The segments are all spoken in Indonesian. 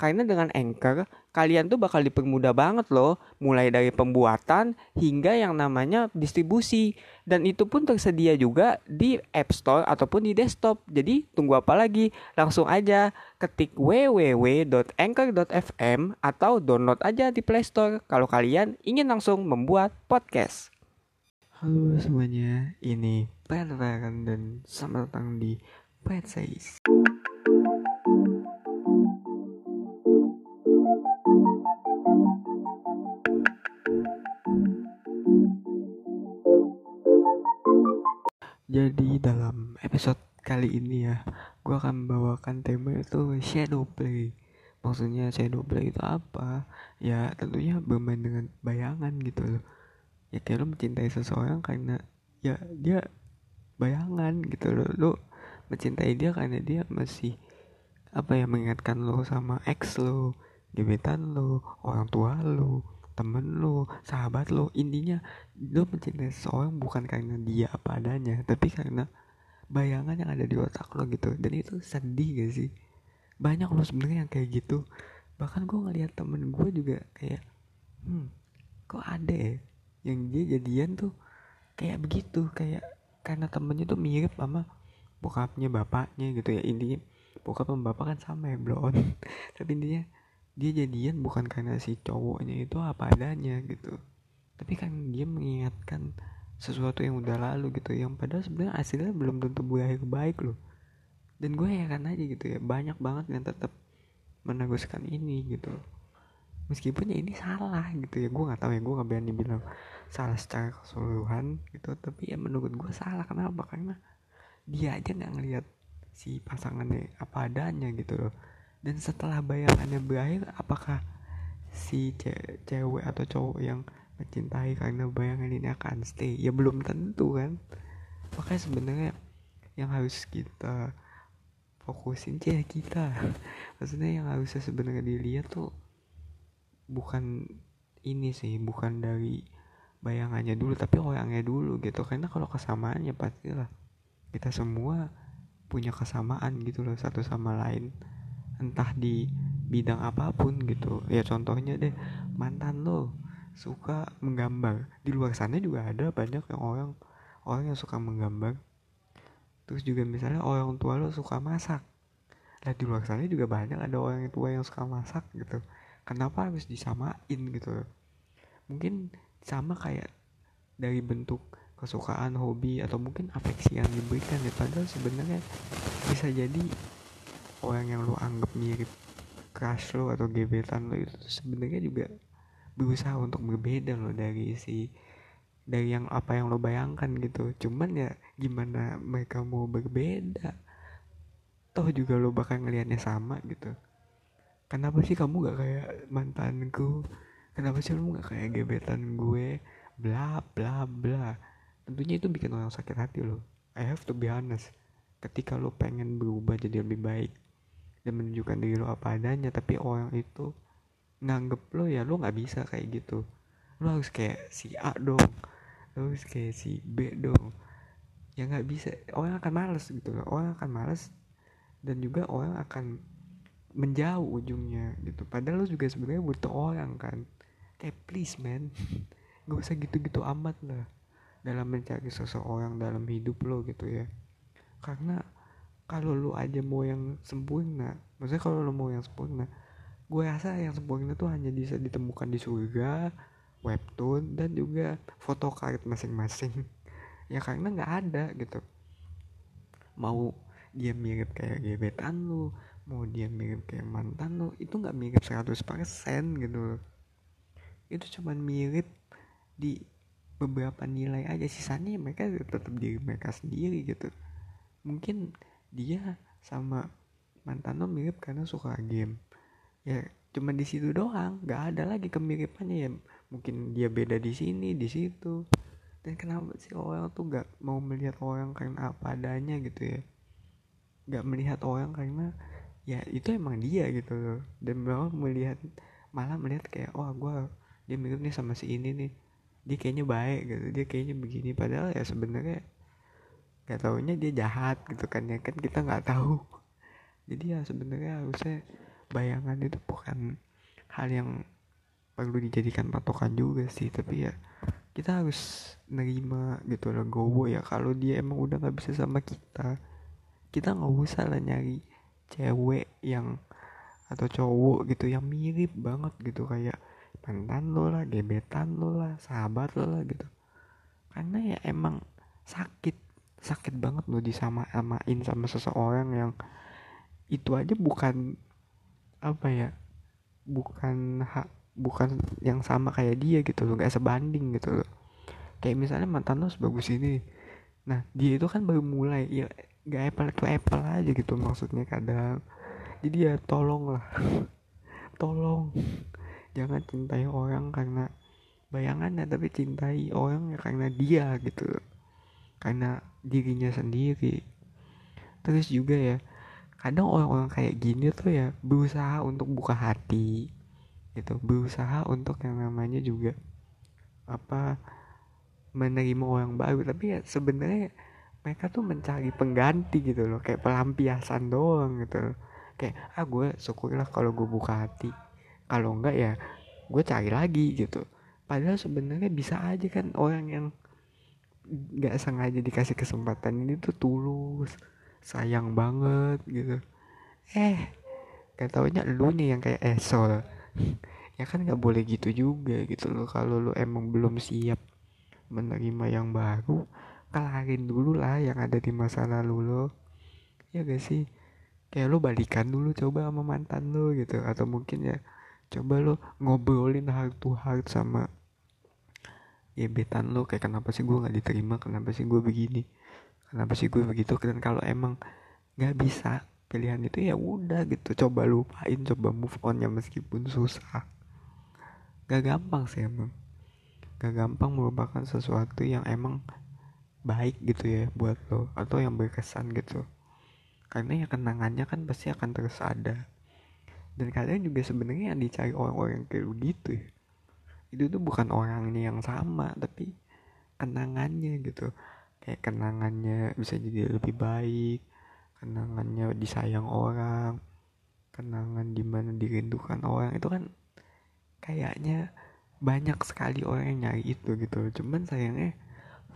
Karena dengan Anchor, kalian tuh bakal dipermudah banget loh, mulai dari pembuatan hingga yang namanya distribusi. Dan itu pun tersedia juga di App Store ataupun di desktop. Jadi tunggu apa lagi? Langsung aja ketik www.anchor.fm atau download aja di Play Store kalau kalian ingin langsung membuat podcast. Halo semuanya, ini Pat dan selamat datang di Pat Says. Jadi dalam episode kali ini ya, gue akan membawakan tema itu shadow play. Maksudnya shadow play itu apa? Ya tentunya bermain dengan bayangan gitu loh. Ya kayak lo mencintai seseorang karena ya dia bayangan gitu loh. Lo mencintai dia karena dia masih apa ya mengingatkan lo sama ex lo, gebetan lo, orang tua lo, temen lo, sahabat lo, intinya lo mencintai seseorang bukan karena dia apa adanya, tapi karena bayangan yang ada di otak lo gitu. Dan itu sedih gak sih? Banyak lo sebenarnya yang kayak gitu. Bahkan gue ngeliat temen gue juga kayak, hmm, kok ada ya yang dia jadian tuh kayak begitu, kayak karena temennya tuh mirip sama bokapnya bapaknya gitu ya intinya bokap sama bapak kan sama ya bro tapi intinya dia jadian bukan karena si cowoknya itu apa adanya gitu. Tapi kan dia mengingatkan sesuatu yang udah lalu gitu. Yang padahal sebenarnya hasilnya belum tentu berakhir baik loh. Dan gue heran aja gitu ya. Banyak banget yang tetap meneruskan ini gitu. Meskipun ya ini salah gitu ya. Gue nggak tahu ya gue nggak berani bilang salah secara keseluruhan gitu. Tapi ya menurut gue salah. Kenapa? Karena dia aja nggak ngelihat si pasangannya apa adanya gitu loh dan setelah bayangannya berakhir apakah si ce cewek atau cowok yang mencintai karena bayangan ini akan stay? Ya belum tentu kan? Makanya sebenarnya yang harus kita fokusin cewek kita. Maksudnya yang harusnya sebenarnya dilihat tuh bukan ini sih bukan dari bayangannya dulu tapi orangnya dulu gitu. Karena kalau kesamaannya pastilah kita semua punya kesamaan gitu loh satu sama lain entah di bidang apa pun gitu. Ya contohnya deh mantan lo suka menggambar. Di luar sana juga ada banyak yang orang orang yang suka menggambar. Terus juga misalnya orang tua lo suka masak. Lah di luar sana juga banyak ada orang tua yang suka masak gitu. Kenapa harus disamain gitu? Mungkin sama kayak dari bentuk kesukaan hobi atau mungkin afeksi yang diberikan ya. Padahal sebenarnya bisa jadi orang yang lo anggap mirip crush lo atau gebetan lo itu sebenarnya juga berusaha untuk berbeda lo dari si dari yang apa yang lo bayangkan gitu. Cuman ya gimana mereka mau berbeda toh juga lo bakal ngelihatnya sama gitu. Kenapa sih kamu gak kayak mantanku? Kenapa sih lo gak kayak gebetan gue? Bla bla bla. Tentunya itu bikin orang sakit hati lo I have to be honest. Ketika lo pengen berubah jadi lebih baik dan menunjukkan diri lo apa adanya tapi orang itu nganggep lo ya lo nggak bisa kayak gitu. Lo harus kayak si A dong lo harus kayak si B dong. Ya nggak bisa orang akan males gitu loh orang akan males dan juga orang akan menjauh ujungnya gitu. Padahal lo juga sebenarnya butuh orang kan. Kayak please man nggak usah gitu-gitu amat lah dalam mencari seseorang dalam hidup lo gitu ya. Karena kalau lu aja mau yang sempurna maksudnya kalau lu mau yang sempurna gue rasa yang sempurna tuh hanya bisa ditemukan di surga webtoon dan juga photocard masing-masing. Ya karena nggak ada gitu. Mau dia mirip kayak gebetan lu mau dia mirip kayak mantan lu itu nggak mirip 100% gitu itu cuman mirip di beberapa nilai aja sisanya mereka tetap diri mereka sendiri gitu. Mungkin dia sama mantan lo mirip karena suka game. Ya cuma di situ doang nggak ada lagi kemiripannya ya. Mungkin dia beda di sini di situ. Dan kenapa sih orang tuh nggak mau melihat orang karena apa adanya gitu ya? Nggak melihat orang karena ya itu emang dia gitu loh. Dan malah melihat malah melihat kayak oh gue dia mirip nih sama si ini nih. Dia kayaknya baik gitu dia kayaknya begini. Padahal ya sebenarnya nggak taunya dia jahat gitu kan ya kan kita nggak tahu. Jadi ya sebenarnya harusnya bayangan itu bukan hal yang perlu dijadikan patokan juga sih tapi ya kita harus nerima gitu loh gowo ya. Kalau dia emang udah nggak bisa sama kita kita nggak usah lah nyari cewek yang atau cowok gitu yang mirip banget gitu kayak mantan lo lah gebetan lo lah sahabat lo lah gitu. Karena ya emang sakit sakit banget lo disama-samain sama seseorang yang itu aja bukan apa ya bukan hak bukan yang sama kayak dia gitu loh gak sebanding gitu loh. Kayak misalnya mantan lo sebagus ini. Nah dia itu kan baru mulai ya gak apple to apple aja gitu maksudnya kadang. Jadi ya tolong lah tolong. Jangan cintai orang karena bayangannya tapi cintai orang ya karena dia gitu karena dirinya sendiri. Terus juga ya kadang orang-orang kayak gini tuh ya berusaha untuk buka hati gitu. Berusaha untuk yang namanya juga apa menerima orang baru. Tapi ya sebenarnya mereka tuh mencari pengganti gitu loh kayak pelampiasan doang gitu loh. kayak ah gue syukurlah kalau gue buka hati. Kalau enggak ya gue cari lagi gitu. Padahal sebenarnya bisa aja kan orang yang nggak sengaja dikasih kesempatan ini tuh tulus sayang banget gitu. Eh gak taunya lu nih yang kayak esol ya kan nggak boleh gitu juga gitu loh. Kalau lu emang belum siap menerima yang baru kelarin dulu lah yang ada di masa lalu lo. Ya gak sih? Kayak lo balikan dulu coba sama mantan lo gitu. Atau mungkin ya coba lo ngobrolin heart to heart sama gebetan lo kayak kenapa sih gue nggak diterima kenapa sih gue begini kenapa sih gue begitu dan kalau emang nggak bisa pilihan itu ya udah gitu coba lupain coba move on ya meskipun susah. Gak gampang sih emang. Gak gampang merupakan sesuatu yang emang baik gitu ya buat lo atau yang berkesan gitu. Karena ya kenangannya kan pasti akan terus ada. Dan kadang juga sebenarnya yang dicari orang-orang kayak gitu ya itu tuh bukan orangnya yang sama tapi kenangannya gitu. Kayak kenangannya bisa jadi lebih baik kenangannya disayang orang kenangan di mana dirindukan orang. Itu kan kayaknya banyak sekali orang yang nyari itu gitu cuman sayangnya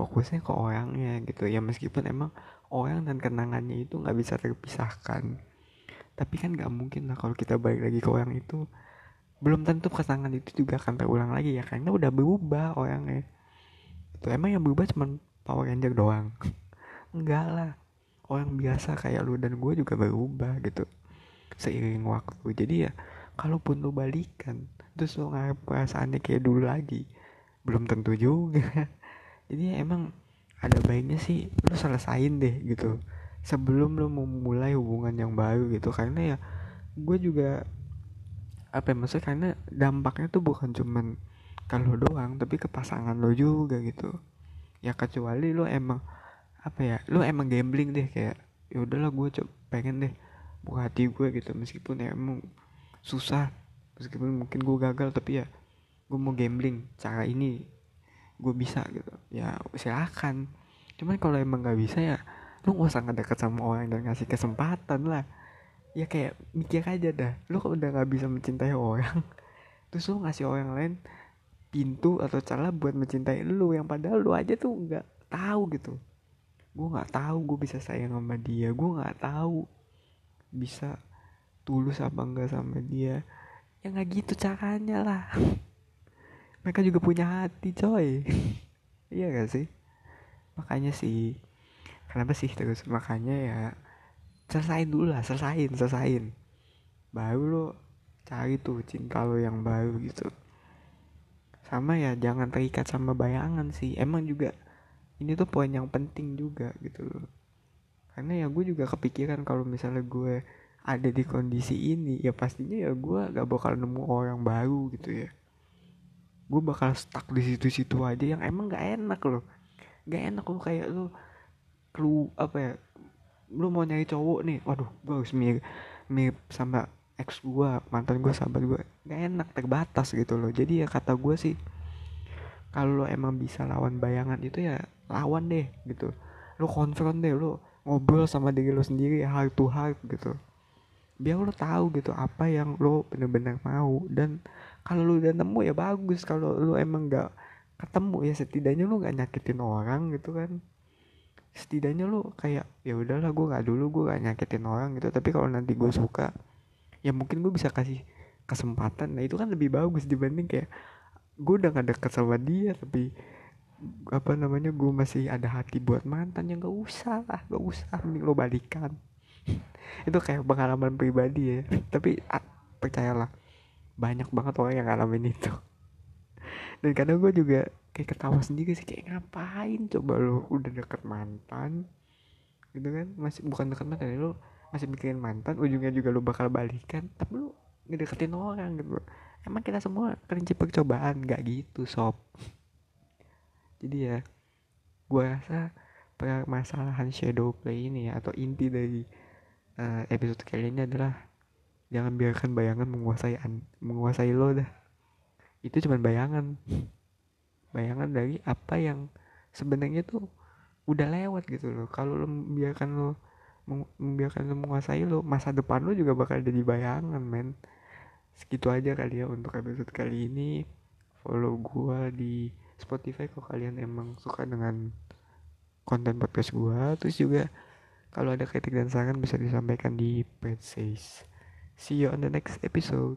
fokusnya ke orangnya gitu. Ya meskipun emang orang dan kenangannya itu nggak bisa terpisahkan. Tapi kan nggak mungkin lah kalau kita balik lagi ke orang itu belum tentu kenangan itu juga akan terulang lagi ya karena udah berubah orangnya. Itu emang yang berubah cuma Power Ranger doang? Enggak lah. Orang biasa kayak lu dan gue juga berubah gitu seiring waktu. Jadi ya kalaupun lu balikan terus lu ngarep perasaannya kayak dulu lagi belum tentu juga. Jadi emang ada baiknya sih lu selesain deh gitu sebelum lu memulai hubungan yang baru gitu. Karena ya gue juga apa ya maksudnya karena dampaknya tuh bukan cuman kalau doang tapi ke pasangan lo juga gitu. Ya kecuali lo emang apa ya lo emang gambling deh kayak ya udahlah gue coba pengen deh buka hati gue gitu meskipun ya emang susah meskipun mungkin gue gagal tapi ya gue mau gambling cara ini gue bisa gitu. Ya silakan. Cuman kalau emang nggak bisa ya lu gak usah ngedeket sama orang dan ngasih kesempatan lah ya kayak mikir aja dah lu kalau udah nggak bisa mencintai orang? Terus lu ngasih orang lain pintu atau cara buat mencintai lu yang padahal lu aja tuh nggak tahu gitu. Gue nggak tahu gue bisa sayang sama dia gue nggak tahu bisa tulus apa enggak sama dia. Ya nggak gitu caranya lah. Mereka juga punya hati coy. Iya gak sih? Makanya sih kenapa sih terus? Makanya ya selesain dulu lah selesain selesain. Baru lo cari tuh cinta lo yang baru gitu. Sama ya jangan terikat sama bayangan sih. Emang juga ini tuh poin yang penting juga gitu loh. Karena ya gue juga kepikiran kalau misalnya gue ada di kondisi ini ya pastinya ya gue gak bakal nemu orang baru gitu ya. Gue bakal stuck di situ-situ aja yang emang gak enak loh. Gak enak lo kayak lo lu apa ya lu mau nyari cowok nih. Waduh gue harus mirip mirip sama ex gue mantan gue sahabat gue gak enak terbatas gitu loh. Jadi ya kata gue sih kalau lo emang bisa lawan bayangan itu ya lawan deh gitu. Lo konfront deh lo ngobrol sama diri lo sendiri heart to heart gitu. Biar lo tahu gitu apa yang lo bener-bener mau. Dan kalau lo udah nemu ya bagus. Kalau lo emang gak ketemu ya setidaknya lo gak nyakitin orang gitu kan setidaknya lo kayak ya udahlah gue gak dulu gue gak nyakitin orang gitu. Tapi kalau nanti gue suka ya mungkin gue bisa kasih kesempatan. Nah itu kan lebih bagus dibanding kayak gue udah gak deket sama dia tapi apa namanya gue masih ada hati buat mantan. Yang gak usah lah gak usah mending lo balikan. Itu kayak pengalaman pribadi ya. Tapi ah, percayalah banyak banget orang yang ngalamin itu. Dan kadang gue juga kayak ketawa sendiri sih kayak ngapain? Coba lo udah deket mantan gitu kan? Masih bukan deket mantan lo masih mikirin mantan ujungnya juga lo bakal balikan tapi lo ngedeketin orang gitu. Emang kita semua kelinci percobaan gak gitu sob. Jadi ya gue rasa permasalahan shadow play ini ya atau inti dari uh, episode kali ini adalah jangan biarkan bayangan menguasai menguasai lo dah. Itu cuma bayangan bayangan dari apa yang sebenarnya tuh udah lewat gitu loh. Kalau lo membiarkan lo membiarkan lo menguasai lo masa depan lo juga bakal jadi bayangan men. Segitu aja kali ya untuk episode kali ini. Follow gua di Spotify kalau kalian emang suka dengan konten podcast gua. Terus juga kalau ada kritik dan saran bisa disampaikan di page says see you on the next episode